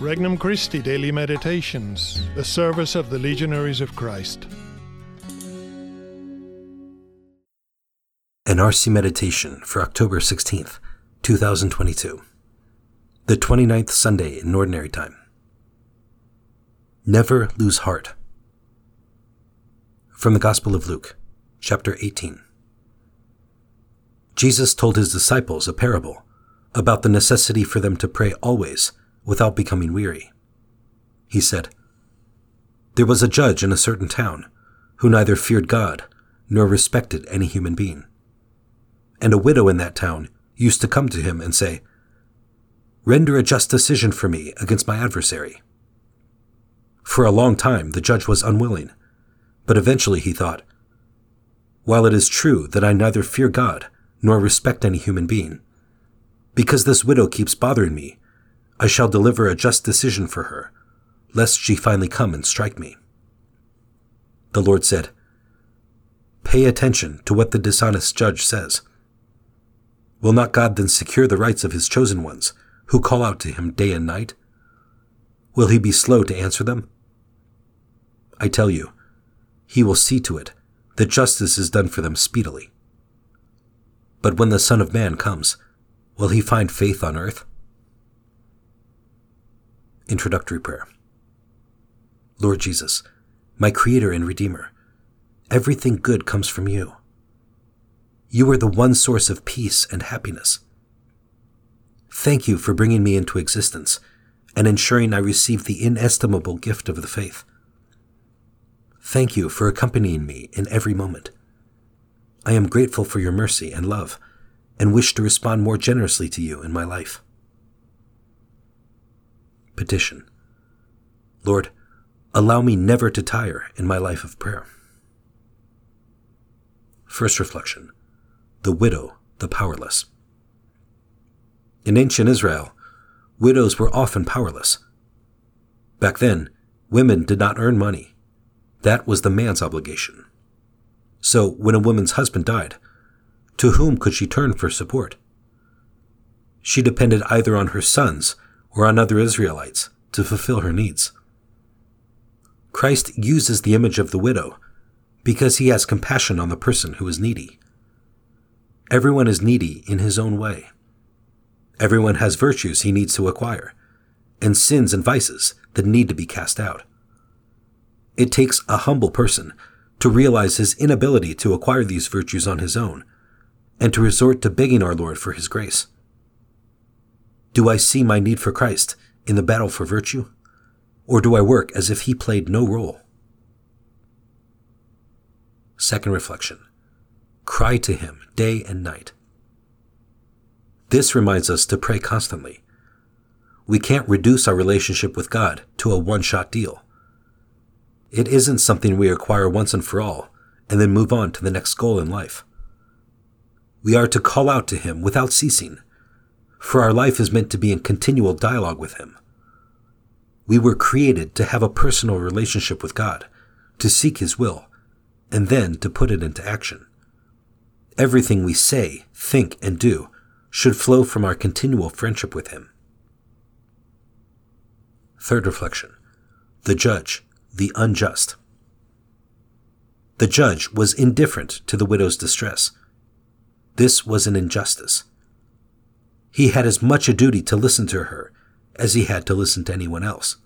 Regnum Christi Daily Meditations, the service of the Legionaries of Christ. An RC Meditation for October 16th, 2022. The 29th Sunday in Ordinary Time. Never lose heart. From the Gospel of Luke, chapter 18. Jesus told his disciples a parable about the necessity for them to pray always without becoming weary. He said, There was a judge in a certain town who neither feared God nor respected any human being. And a widow in that town used to come to him and say, Render a just decision for me against my adversary. For a long time the judge was unwilling, but eventually he thought, While it is true that I neither fear God nor respect any human being. Because this widow keeps bothering me, I shall deliver a just decision for her, lest she finally come and strike me. The Lord said, Pay attention to what the dishonest judge says. Will not God then secure the rights of his chosen ones, who call out to him day and night? Will he be slow to answer them? I tell you, he will see to it that justice is done for them speedily. But when the Son of Man comes, will he find faith on earth? Introductory Prayer Lord Jesus, my Creator and Redeemer, everything good comes from you. You are the one source of peace and happiness. Thank you for bringing me into existence and ensuring I receive the inestimable gift of the faith. Thank you for accompanying me in every moment. I am grateful for your mercy and love, and wish to respond more generously to you in my life. Petition Lord, allow me never to tire in my life of prayer. First reflection The widow, the powerless. In ancient Israel, widows were often powerless. Back then, women did not earn money. That was the man's obligation. So, when a woman's husband died, to whom could she turn for support? She depended either on her sons or on other Israelites to fulfill her needs. Christ uses the image of the widow because he has compassion on the person who is needy. Everyone is needy in his own way. Everyone has virtues he needs to acquire, and sins and vices that need to be cast out. It takes a humble person to realize his inability to acquire these virtues on his own, and to resort to begging our Lord for his grace. Do I see my need for Christ in the battle for virtue, or do I work as if he played no role? Second reflection Cry to him day and night. This reminds us to pray constantly. We can't reduce our relationship with God to a one shot deal. It isn't something we acquire once and for all and then move on to the next goal in life. We are to call out to Him without ceasing, for our life is meant to be in continual dialogue with Him. We were created to have a personal relationship with God, to seek His will, and then to put it into action. Everything we say, think, and do should flow from our continual friendship with Him. Third reflection The Judge the unjust. The judge was indifferent to the widow's distress. This was an injustice. He had as much a duty to listen to her as he had to listen to anyone else.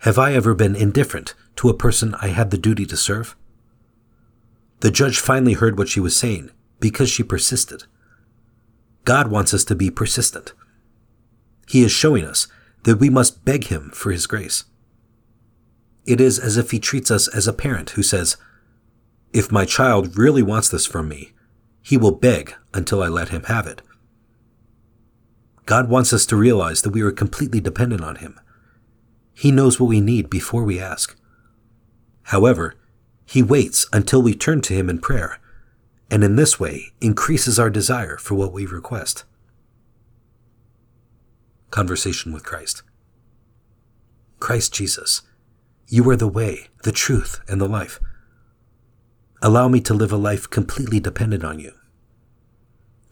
Have I ever been indifferent to a person I had the duty to serve? The judge finally heard what she was saying because she persisted. God wants us to be persistent. He is showing us that we must beg Him for His grace. It is as if he treats us as a parent who says, If my child really wants this from me, he will beg until I let him have it. God wants us to realize that we are completely dependent on him. He knows what we need before we ask. However, he waits until we turn to him in prayer, and in this way increases our desire for what we request. Conversation with Christ. Christ Jesus you are the way, the truth, and the life. Allow me to live a life completely dependent on you.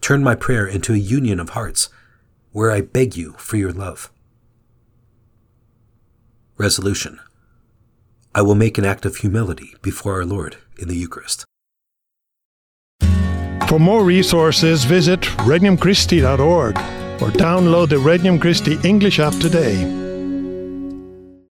Turn my prayer into a union of hearts where I beg you for your love. Resolution I will make an act of humility before our Lord in the Eucharist. For more resources, visit regnumchristi.org or download the Regnum Christi English app today.